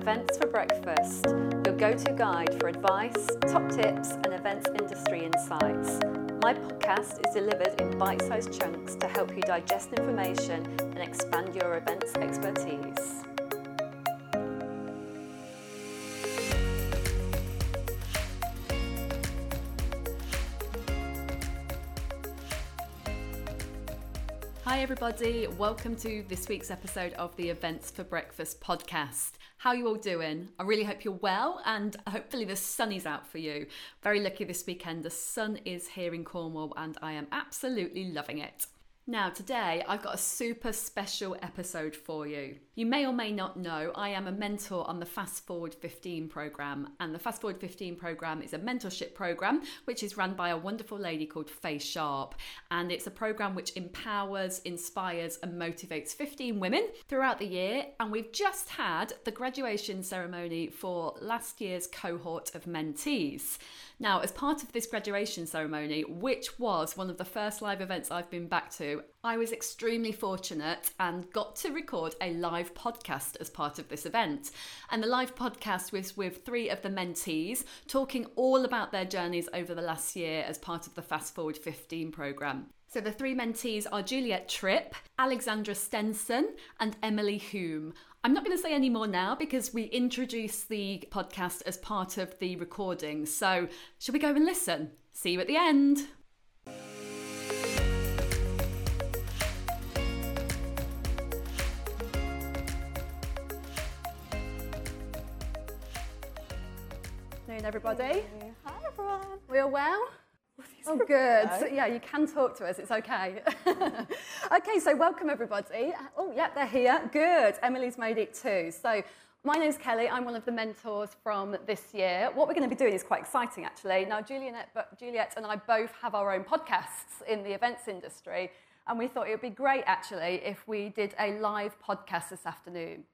Events for Breakfast, your go to guide for advice, top tips, and events industry insights. My podcast is delivered in bite sized chunks to help you digest information and expand your events expertise. Hi, everybody. Welcome to this week's episode of the Events for Breakfast podcast. How you all doing? I really hope you're well and hopefully the sun is out for you. Very lucky this weekend. The sun is here in Cornwall and I am absolutely loving it. Now, today I've got a super special episode for you. You may or may not know I am a mentor on the Fast Forward 15 program, and the Fast Forward 15 program is a mentorship program which is run by a wonderful lady called Fay Sharpe. And it's a program which empowers, inspires, and motivates 15 women throughout the year. And we've just had the graduation ceremony for last year's cohort of mentees. Now, as part of this graduation ceremony, which was one of the first live events I've been back to, I was extremely fortunate and got to record a live podcast as part of this event. And the live podcast was with three of the mentees talking all about their journeys over the last year as part of the Fast Forward 15 programme. So the three mentees are Juliet Tripp, Alexandra Stenson, and Emily Hume. I'm not going to say any more now because we introduced the podcast as part of the recording. So, should we go and listen? See you at the end. Afternoon, everybody. Hi everyone. We all well? Oh, good. So, yeah, you can talk to us. It's okay. okay, so welcome everybody. Oh, yeah, they're here. Good. Emily's made it too. So, my name's Kelly. I'm one of the mentors from this year. What we're going to be doing is quite exciting, actually. Now, Juliet, Juliet and I both have our own podcasts in the events industry, and we thought it would be great, actually, if we did a live podcast this afternoon.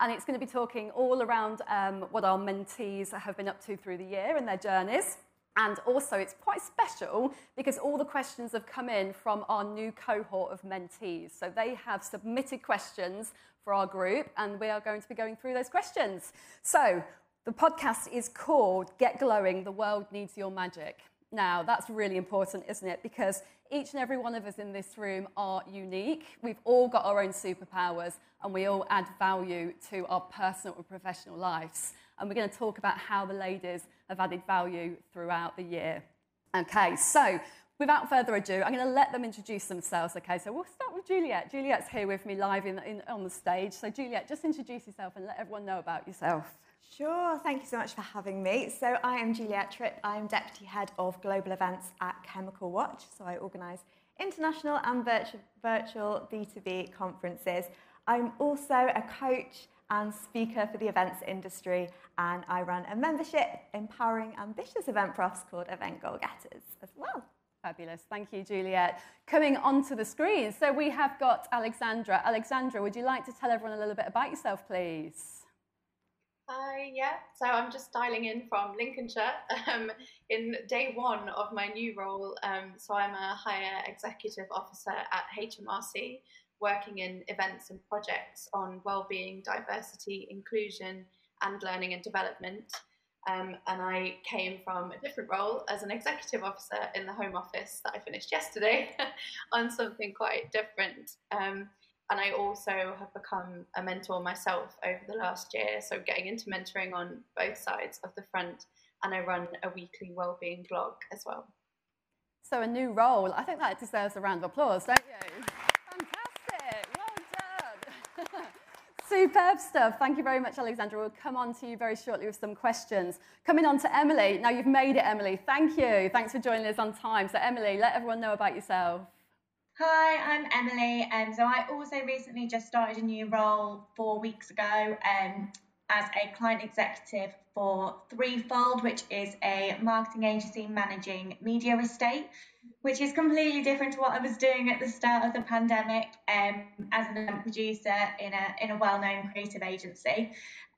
And it's going to be talking all around um, what our mentees have been up to through the year and their journeys. And also, it's quite special because all the questions have come in from our new cohort of mentees. So they have submitted questions for our group, and we are going to be going through those questions. So the podcast is called Get Glowing The World Needs Your Magic. Now, that's really important, isn't it? Because each and every one of us in this room are unique. We've all got our own superpowers, and we all add value to our personal and professional lives. And we're going to talk about how the ladies have added value throughout the year. Okay, so without further ado, I'm going to let them introduce themselves. Okay, so we'll start with Juliet. Juliet's here with me live in, in, on the stage. So, Juliet, just introduce yourself and let everyone know about yourself. Sure, thank you so much for having me. So, I am Juliet Tripp. I'm Deputy Head of Global Events at Chemical Watch. So, I organise international and virtual, virtual B2B conferences. I'm also a coach and speaker for the events industry, and I run a membership empowering ambitious event profs called Event Goal Getters as well. Fabulous. Thank you, Juliet. Coming onto the screen, so we have got Alexandra. Alexandra, would you like to tell everyone a little bit about yourself, please? Hi, yeah. So I'm just dialing in from Lincolnshire um, in day one of my new role. Um, so I'm a higher executive officer at HMRC, working in events and projects on well-being, diversity, inclusion, and learning and development. Um, and I came from a different role as an executive officer in the Home Office that I finished yesterday on something quite different. Um, and I also have become a mentor myself over the last year, so getting into mentoring on both sides of the front. And I run a weekly wellbeing blog as well. So a new role. I think that deserves a round of applause, don't you? Fantastic. Well done. Superb stuff. Thank you very much, Alexandra. We'll come on to you very shortly with some questions. Coming on to Emily. Now, you've made it, Emily. Thank you. Thanks for joining us on time. So, Emily, let everyone know about yourself. Hi, I'm Emily. Um, so, I also recently just started a new role four weeks ago um, as a client executive for Threefold, which is a marketing agency managing media estate which is completely different to what I was doing at the start of the pandemic um, as an producer in a in a well-known creative agency.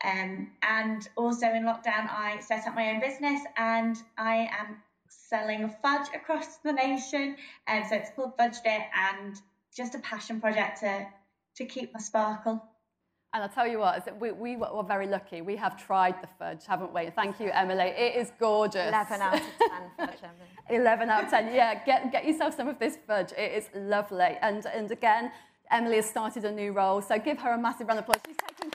Um, and also in lockdown, I set up my own business and I am selling fudge across the nation. And so it's called Fudge It and just a passion project to to keep my sparkle. And I'll tell you what, we, we were very lucky. We have tried the fudge, haven't we? Thank you, Emily. It is gorgeous. 11 out of 10 fudge, Emily. 11 out of 10. Yeah, get, get yourself some of this fudge. It is lovely. And, and again, Emily has started a new role, so give her a massive round of applause. She's taken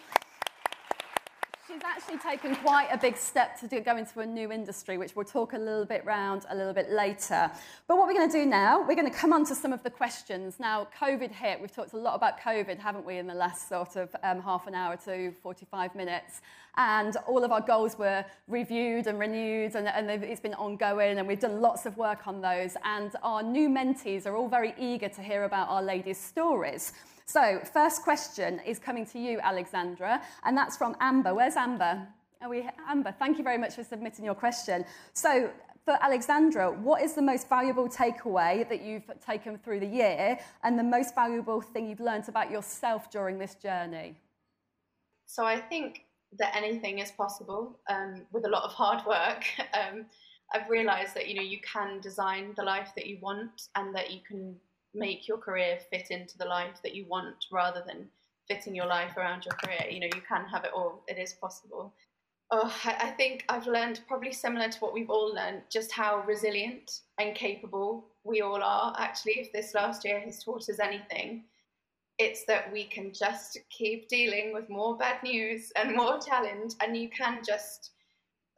she's actually taken quite a big step to do, go into a new industry, which we'll talk a little bit round a little bit later. But what we're going to do now, we're going to come on to some of the questions. Now, COVID hit. We've talked a lot about COVID, haven't we, in the last sort of um, half an hour to 45 minutes. And all of our goals were reviewed and renewed, and, and it's been ongoing, and we've done lots of work on those. And our new mentees are all very eager to hear about our ladies' stories. So, first question is coming to you, Alexandra, and that's from Amber. Where's Amber? Are we Amber? Thank you very much for submitting your question. So, for Alexandra, what is the most valuable takeaway that you've taken through the year, and the most valuable thing you've learned about yourself during this journey? So, I think that anything is possible um, with a lot of hard work. Um, I've realised that you know you can design the life that you want, and that you can make your career fit into the life that you want rather than fitting your life around your career. You know, you can have it all, it is possible. Oh, I think I've learned probably similar to what we've all learned just how resilient and capable we all are. Actually, if this last year has taught us anything, it's that we can just keep dealing with more bad news and more challenge, and you can just.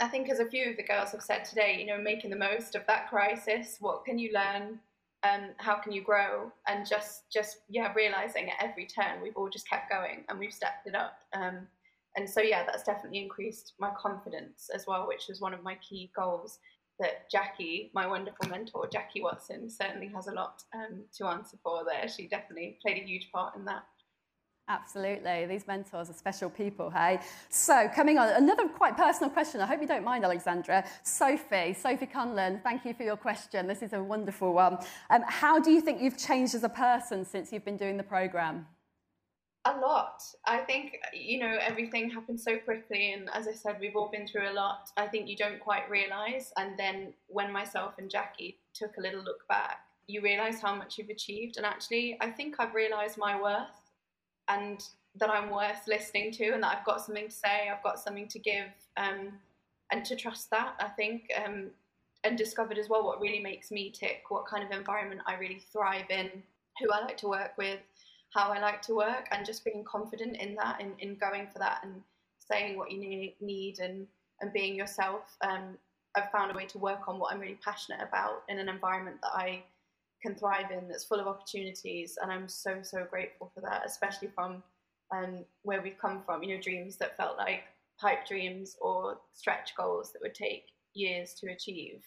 I think, as a few of the girls have said today, you know, making the most of that crisis. What can you learn? Um, how can you grow? And just just yeah realizing at every turn we've all just kept going and we've stepped it up. Um, and so yeah that's definitely increased my confidence as well which was one of my key goals that jackie my wonderful mentor jackie watson certainly has a lot um, to answer for there. She definitely played a huge part in that Absolutely. These mentors are special people, hey? So, coming on, another quite personal question. I hope you don't mind, Alexandra. Sophie, Sophie Conlon, thank you for your question. This is a wonderful one. Um, how do you think you've changed as a person since you've been doing the programme? A lot. I think, you know, everything happened so quickly. And as I said, we've all been through a lot. I think you don't quite realise. And then when myself and Jackie took a little look back, you realise how much you've achieved. And actually, I think I've realised my worth and that I'm worth listening to and that I've got something to say, I've got something to give, um, and to trust that, I think, um, and discovered as well what really makes me tick, what kind of environment I really thrive in, who I like to work with, how I like to work, and just being confident in that, in, in going for that, and saying what you need, need and, and being yourself. Um, I've found a way to work on what I'm really passionate about in an environment that I can thrive in that's full of opportunities and i'm so so grateful for that especially from um, where we've come from you know dreams that felt like pipe dreams or stretch goals that would take years to achieve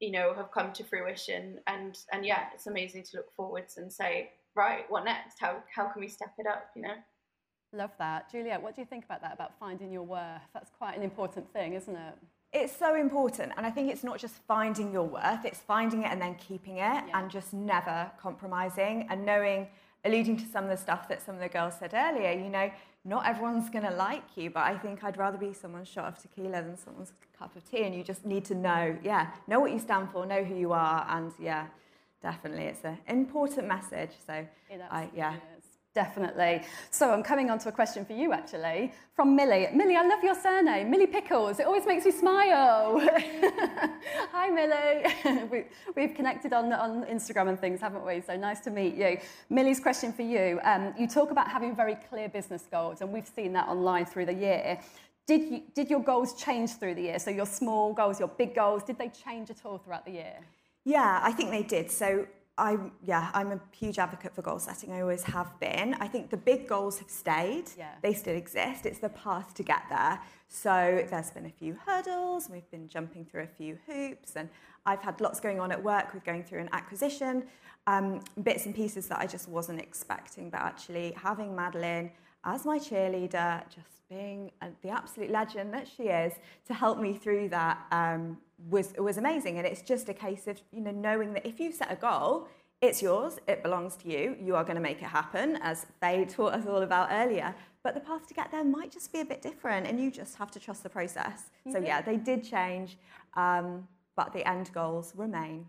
you know have come to fruition. And and yeah it's amazing to look forwards and say right what next? How how can we step it up? You know? Love that. Juliet what do you think about that about finding your worth? That's quite an important thing isn't it it's so important. And I think it's not just finding your worth, it's finding it and then keeping it yeah. and just never compromising and knowing, alluding to some of the stuff that some of the girls said earlier, you know, not everyone's going to like you, but I think I'd rather be someone's shot of tequila than someone's cup of tea. And you just need to know, yeah, know what you stand for, know who you are. And yeah, definitely, it's an important message. So, I, yeah. Definitely. So I'm coming on to a question for you actually from Millie. Millie, I love your surname, Millie Pickles. It always makes me smile. Hi, Millie. we, have connected on, on Instagram and things, haven't we? So nice to meet you. Millie's question for you. Um, you talk about having very clear business goals, and we've seen that online through the year. Did, you, did your goals change through the year? So your small goals, your big goals, did they change at all throughout the year? Yeah, I think they did. So I yeah, I'm a huge advocate for goal setting. I always have been. I think the big goals have stayed. Yeah. They still exist. It's the path to get there. So there's been a few hurdles. We've been jumping through a few hoops, and I've had lots going on at work with going through an acquisition, um, bits and pieces that I just wasn't expecting. But actually, having Madeline as my cheerleader, just being the absolute legend that she is, to help me through that um, was was amazing. And it's just a case of you know knowing that if you set a goal, it's yours, it belongs to you. You are going to make it happen, as they taught us all about earlier. But the path to get there might just be a bit different, and you just have to trust the process. Mm-hmm. So yeah, they did change, um, but the end goals remain.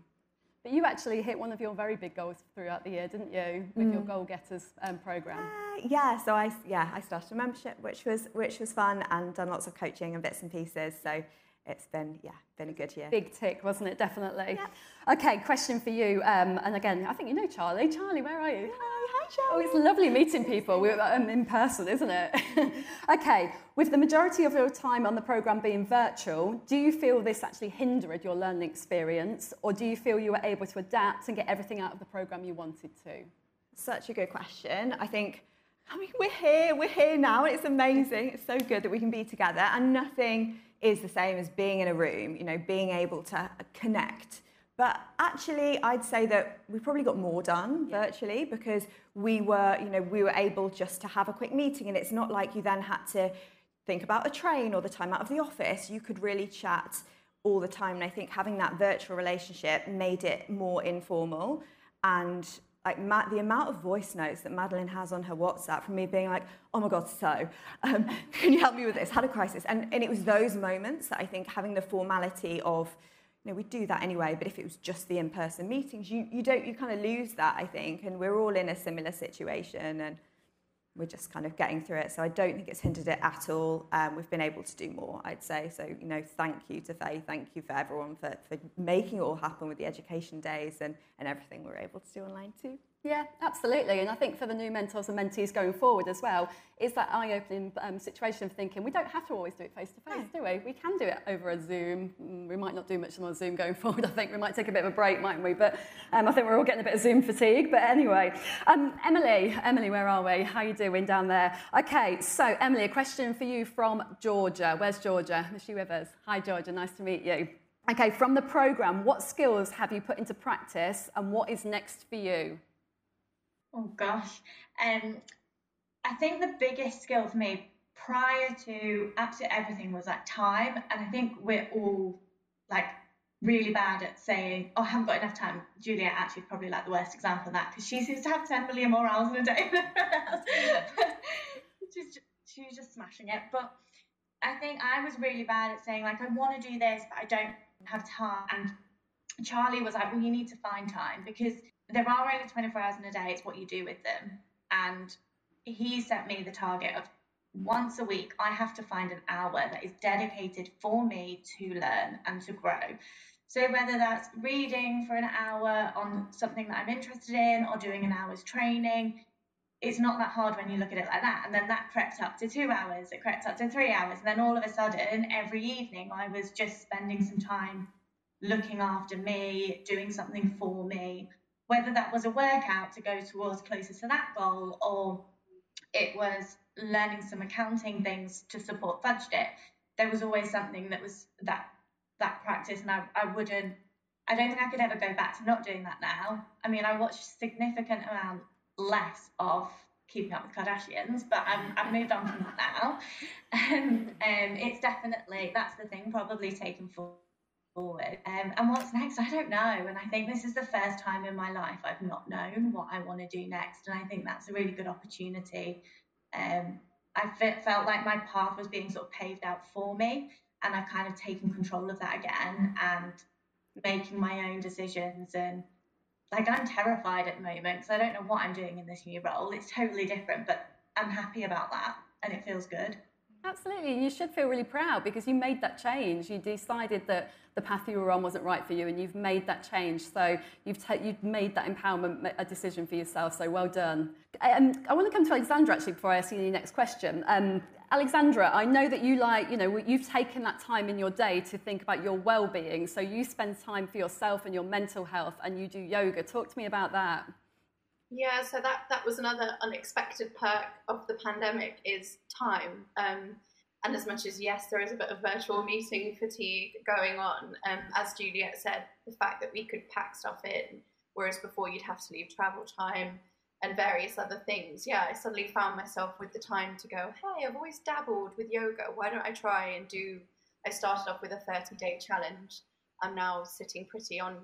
But you actually hit one of your very big goals throughout the year, didn't you, with mm. your goal getters um, program? Uh, yeah, so I yeah I started a membership, which was which was fun, and done lots of coaching and bits and pieces. So it's been yeah been a good year big tick wasn't it? Definitely. Yeah. okay question for you. Um, and again i think you know charlie. Charlie where are you? Hi hi charlie. Oh it's lovely meeting people. We're um, in person isn't it? Okay with the majority of your time on the program being virtual do you feel this actually hindered your learning experience? Or do you feel you were able to adapt and get everything out of the program you wanted to? Such a good question. I think I mean, we're here, we're here now, it's amazing. It's so good that we can be together, and nothing is the same as being in a room, you know, being able to connect. But actually, I'd say that we probably got more done virtually because we were, you know, we were able just to have a quick meeting, and it's not like you then had to think about a train or the time out of the office. You could really chat all the time, and I think having that virtual relationship made it more informal and like Ma- the amount of voice notes that Madeline has on her WhatsApp from me being like, oh my God, so um, can you help me with this? Had a crisis. And, and it was those moments that I think having the formality of, you know, we do that anyway, but if it was just the in-person meetings, you, you don't, you kind of lose that, I think. And we're all in a similar situation and we're just kind of getting through it. So I don't think it's hindered it at all. Um, we've been able to do more, I'd say. So, you know, thank you to Fay, thank you for everyone for, for making it all happen with the education days and, and everything we're able to do online too. Yeah, absolutely. And I think for the new mentors and mentees going forward as well, is that eye opening um, situation of thinking we don't have to always do it face to face, do we? We can do it over a Zoom. Mm, we might not do much on Zoom going forward. I think we might take a bit of a break, mightn't we? But um, I think we're all getting a bit of Zoom fatigue. But anyway, um, Emily, Emily, where are we? How are you doing down there? Okay, so Emily, a question for you from Georgia. Where's Georgia? Is she with us? Hi, Georgia. Nice to meet you. Okay, from the program, what skills have you put into practice and what is next for you? Oh gosh. Um, I think the biggest skill for me prior to absolutely everything was like time. And I think we're all like really bad at saying, oh, I haven't got enough time. Juliet actually is probably like the worst example of that because she seems to have 10 million more hours in a day than else. she's, she's just smashing it. But I think I was really bad at saying, like, I want to do this, but I don't have time. And Charlie was like, well, you need to find time because there are only 24 hours in a day, it's what you do with them. And he set me the target of once a week, I have to find an hour that is dedicated for me to learn and to grow. So, whether that's reading for an hour on something that I'm interested in or doing an hour's training, it's not that hard when you look at it like that. And then that crept up to two hours, it crept up to three hours. And then all of a sudden, every evening, I was just spending some time looking after me, doing something for me, whether that was a workout to go towards closer to that goal or it was learning some accounting things to support Fudge It, there was always something that was that that practice and I, I wouldn't I don't think I could ever go back to not doing that now. I mean I watch significant amount less of keeping up with Kardashians, but I'm, I've moved on from that now. And um, it's definitely that's the thing, probably taken for forward. Um, and what's next? I don't know. And I think this is the first time in my life I've not known what I want to do next. And I think that's a really good opportunity. Um, I felt like my path was being sort of paved out for me. And I've kind of taken control of that again and making my own decisions. And like I'm terrified at the moment because I don't know what I'm doing in this new role. It's totally different, but I'm happy about that and it feels good. Absolutely, and you should feel really proud because you made that change. You decided that the path you were on wasn't right for you, and you've made that change. So you've you've made that empowerment a decision for yourself. So well done. Um, I want to come to Alexandra actually before I ask you the next question. Um, Alexandra, I know that you like, you know, you've taken that time in your day to think about your well-being. So you spend time for yourself and your mental health, and you do yoga. Talk to me about that. Yeah, so that that was another unexpected perk of the pandemic is time. Um, and as much as yes, there is a bit of virtual meeting fatigue going on, um, as Juliet said, the fact that we could pack stuff in, whereas before you'd have to leave travel time and various other things. Yeah, I suddenly found myself with the time to go, hey, I've always dabbled with yoga. Why don't I try and do? I started off with a 30 day challenge. I'm now sitting pretty on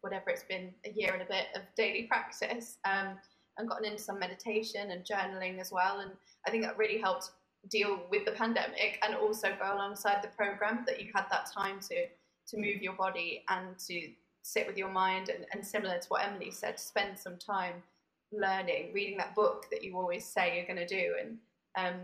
whatever it's been a year and a bit of daily practice um, and gotten into some meditation and journaling as well. And I think that really helped deal with the pandemic and also go alongside the program that you had that time to to move your body and to sit with your mind and, and similar to what Emily said, spend some time learning, reading that book that you always say you're going to do. And um,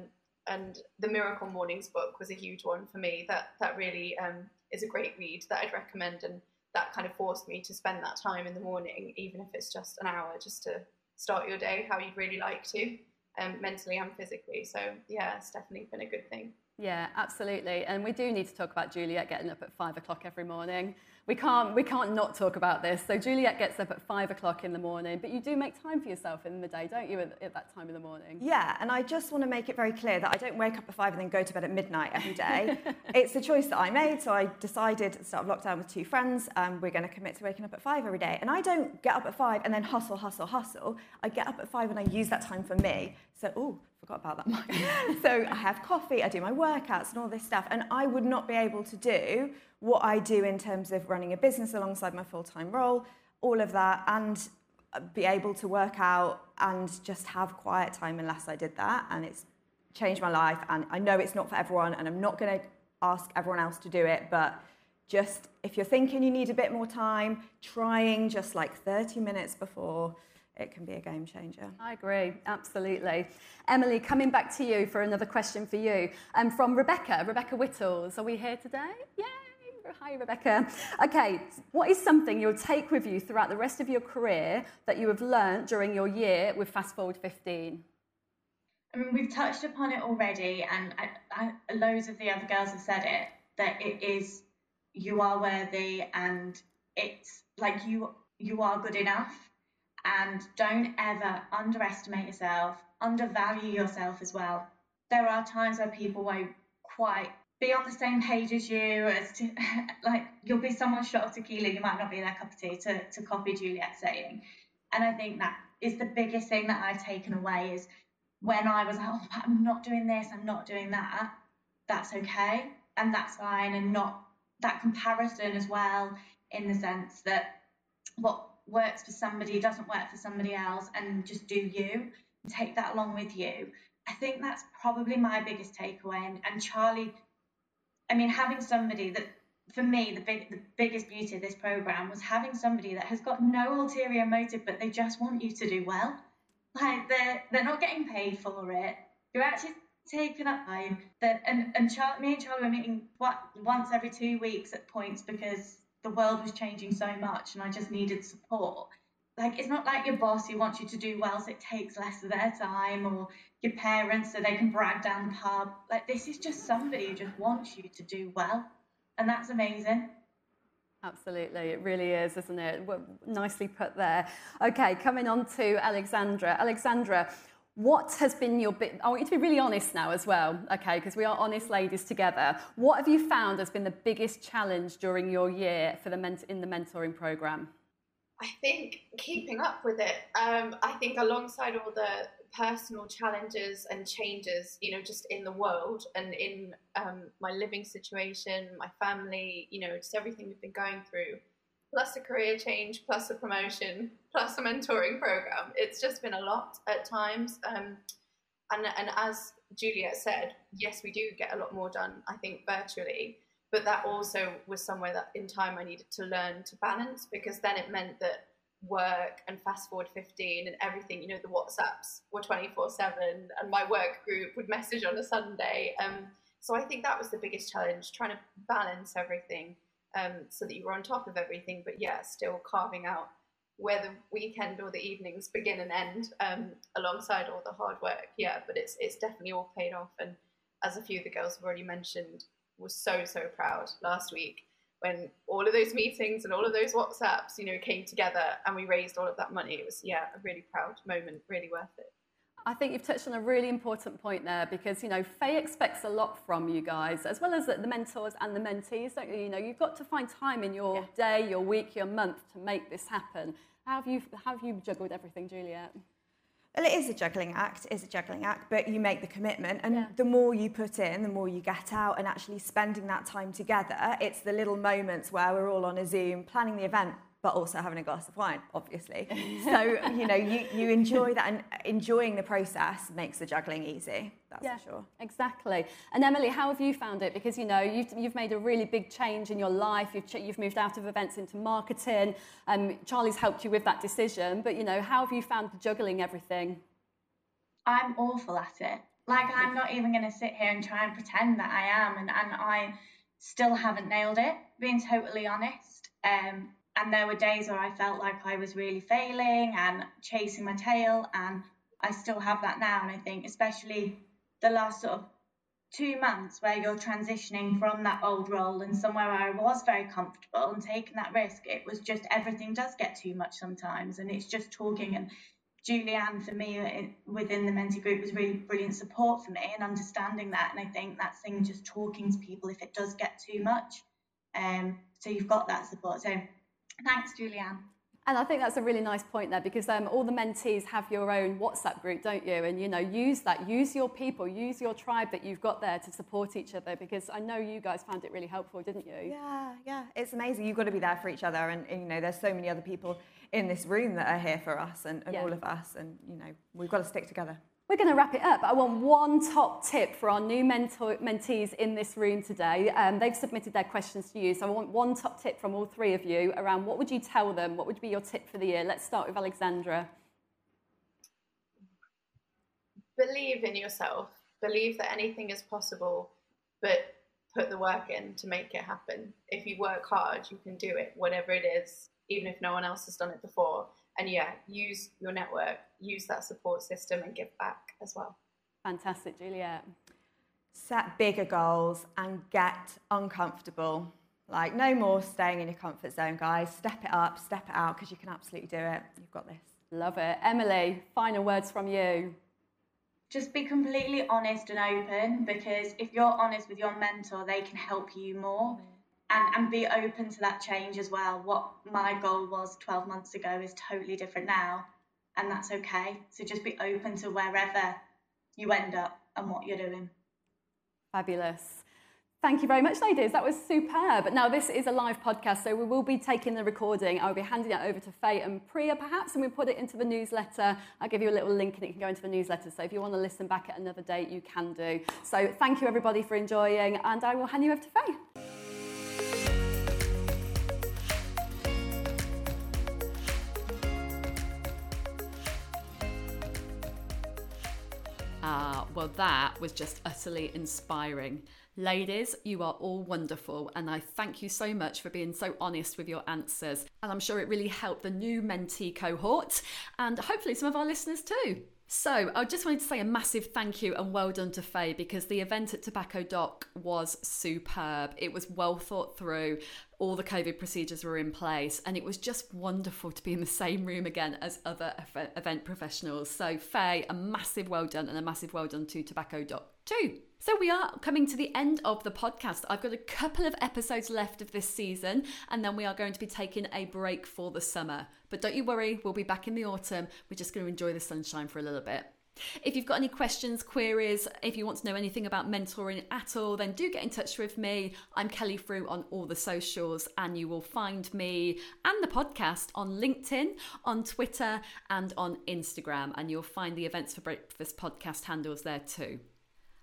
and the Miracle Mornings book was a huge one for me. That that really um, is a great read that I'd recommend, and that kind of forced me to spend that time in the morning, even if it's just an hour, just to start your day how you'd really like to, um, mentally and physically. So yeah, it's definitely been a good thing. Yeah, absolutely. And we do need to talk about Juliet getting up at five o'clock every morning we can't we can't not talk about this. So Juliet gets up at five o'clock in the morning, but you do make time for yourself in the day, don't you, at, at, that time in the morning? Yeah, and I just want to make it very clear that I don't wake up at five and then go to bed at midnight every day. it's a choice that I made. So I decided at the start of lockdown with two friends, um, we're going to commit to waking up at five every day. And I don't get up at five and then hustle, hustle, hustle. I get up at five and I use that time for me. So, oh, forgot about that. so I have coffee, I do my workouts and all this stuff. And I would not be able to do what I do in terms of running a business alongside my full time role, all of that, and uh, be able to work out and just have quiet time unless I did that. And it's changed my life. And I know it's not for everyone, and I'm not going to ask everyone else to do it, but just if you're thinking you need a bit more time, trying just like 30 minutes before it can be a game changer. I agree, absolutely. Emily, coming back to you for another question for you. Um, from Rebecca, Rebecca Whittles. Are we here today? Yay! Hi, Rebecca. Okay, what is something you'll take with you throughout the rest of your career that you have learned during your year with Fast Forward 15? I mean, we've touched upon it already, and I, I, loads of the other girls have said it that it is you are worthy, and it's like you you are good enough, and don't ever underestimate yourself, undervalue yourself as well. There are times where people won't quite be on the same page as you as to like you'll be someone shot of tequila you might not be their cup of tea to, to copy juliet saying and i think that is the biggest thing that i've taken away is when i was like oh i'm not doing this i'm not doing that that's okay and that's fine and not that comparison as well in the sense that what works for somebody doesn't work for somebody else and just do you take that along with you i think that's probably my biggest takeaway and, and charlie I mean, having somebody that, for me, the big, the biggest beauty of this program was having somebody that has got no ulterior motive, but they just want you to do well. Like they're they're not getting paid for it. You're actually taking up time. That and and Char- me and Charlie were meeting what once every two weeks at points because the world was changing so much, and I just needed support like it's not like your boss who wants you to do well so it takes less of their time or your parents so they can brag down the pub like this is just somebody who just wants you to do well and that's amazing Absolutely, it really is, isn't it? Nicely put there. Okay, coming on to Alexandra. Alexandra, what has been your bit? I want you to be really honest now as well, okay, because we are honest ladies together. What have you found has been the biggest challenge during your year for the ment- in the mentoring program? I think keeping up with it. Um, I think alongside all the personal challenges and changes, you know, just in the world and in um, my living situation, my family, you know, just everything we've been going through, plus a career change, plus a promotion, plus a mentoring program. It's just been a lot at times. Um, and, and as Juliet said, yes, we do get a lot more done, I think, virtually but that also was somewhere that in time I needed to learn to balance because then it meant that work and fast forward 15 and everything you know the whatsapps were 24 7 and my work group would message on a sunday um, so i think that was the biggest challenge trying to balance everything um, so that you were on top of everything but yeah still carving out where the weekend or the evenings begin and end um, alongside all the hard work yeah but it's it's definitely all paid off and as a few of the girls have already mentioned was so so proud last week when all of those meetings and all of those WhatsApps, you know, came together and we raised all of that money. It was yeah, a really proud moment, really worth it. I think you've touched on a really important point there because you know Fay expects a lot from you guys, as well as the mentors and the mentees. Don't you? You know, you've got to find time in your yeah. day, your week, your month to make this happen. How have you how have you juggled everything, Juliet? Well, it is a juggling act, it is a juggling act, but you make the commitment. And yeah. the more you put in, the more you get out, and actually spending that time together. It's the little moments where we're all on a Zoom planning the event but also having a glass of wine, obviously. so, you know, you, you enjoy that and enjoying the process makes the juggling easy. That's yeah, for sure. Exactly. And Emily, how have you found it? Because, you know, you've, you've made a really big change in your life. You've, ch- you've moved out of events into marketing. Um, Charlie's helped you with that decision. But, you know, how have you found juggling everything? I'm awful at it. Like, I'm not even going to sit here and try and pretend that I am. And, and I still haven't nailed it, being totally honest. Um, and there were days where I felt like I was really failing and chasing my tail, and I still have that now. And I think, especially the last sort of two months where you're transitioning from that old role and somewhere where I was very comfortable and taking that risk, it was just everything does get too much sometimes. And it's just talking. And Julianne, for me, within the mentee group, was really brilliant support for me and understanding that. And I think that thing just talking to people if it does get too much. Um, so you've got that support. So Thanks, Julianne. And I think that's a really nice point there because um, all the mentees have your own WhatsApp group, don't you? And you know, use that, use your people, use your tribe that you've got there to support each other. Because I know you guys found it really helpful, didn't you? Yeah, yeah, it's amazing. You've got to be there for each other, and, and you know, there's so many other people in this room that are here for us, and, and yeah. all of us, and you know, we've got to stick together. We're going to wrap it up. I want one top tip for our new mentor, mentees in this room today. Um, they've submitted their questions to you, so I want one top tip from all three of you around what would you tell them? What would be your tip for the year? Let's start with Alexandra. Believe in yourself. Believe that anything is possible, but put the work in to make it happen. If you work hard, you can do it, whatever it is, even if no one else has done it before and yeah, use your network, use that support system and give back as well. Fantastic, Juliet. Set bigger goals and get uncomfortable. Like, no more staying in your comfort zone, guys. Step it up, step it out, because you can absolutely do it. You've got this. Love it. Emily, final words from you. Just be completely honest and open because if you're honest with your mentor, they can help you more and, and be open to that change as well. What my goal was 12 months ago is totally different now, and that's okay. So just be open to wherever you end up and what you're doing. Fabulous. Thank you very much, ladies. That was superb. Now, this is a live podcast, so we will be taking the recording. I'll be handing it over to Fay and Priya, perhaps, and we'll put it into the newsletter. I'll give you a little link and it can go into the newsletter. So if you want to listen back at another date, you can do. So thank you, everybody, for enjoying, and I will hand you over to Fay. Ah, well, that was just utterly inspiring. Ladies, you are all wonderful, and I thank you so much for being so honest with your answers. And I'm sure it really helped the new mentee cohort and hopefully some of our listeners too. So, I just wanted to say a massive thank you and well done to Fay because the event at Tobacco Dock was superb. It was well thought through, all the COVID procedures were in place, and it was just wonderful to be in the same room again as other event professionals. So, Fay, a massive well done and a massive well done to Tobacco Dock too. So, we are coming to the end of the podcast. I've got a couple of episodes left of this season, and then we are going to be taking a break for the summer. But don't you worry, we'll be back in the autumn. We're just going to enjoy the sunshine for a little bit. If you've got any questions, queries, if you want to know anything about mentoring at all, then do get in touch with me. I'm Kelly Frew on all the socials, and you will find me and the podcast on LinkedIn, on Twitter, and on Instagram. And you'll find the Events for Breakfast podcast handles there too.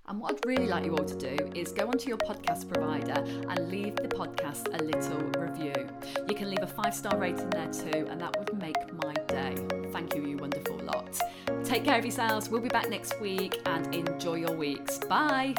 And what I'd really like you all to do is go onto your podcast provider and leave the podcast a little review. You can leave a five star rating there too, and that would make my Take care of yourselves. We'll be back next week and enjoy your weeks. Bye.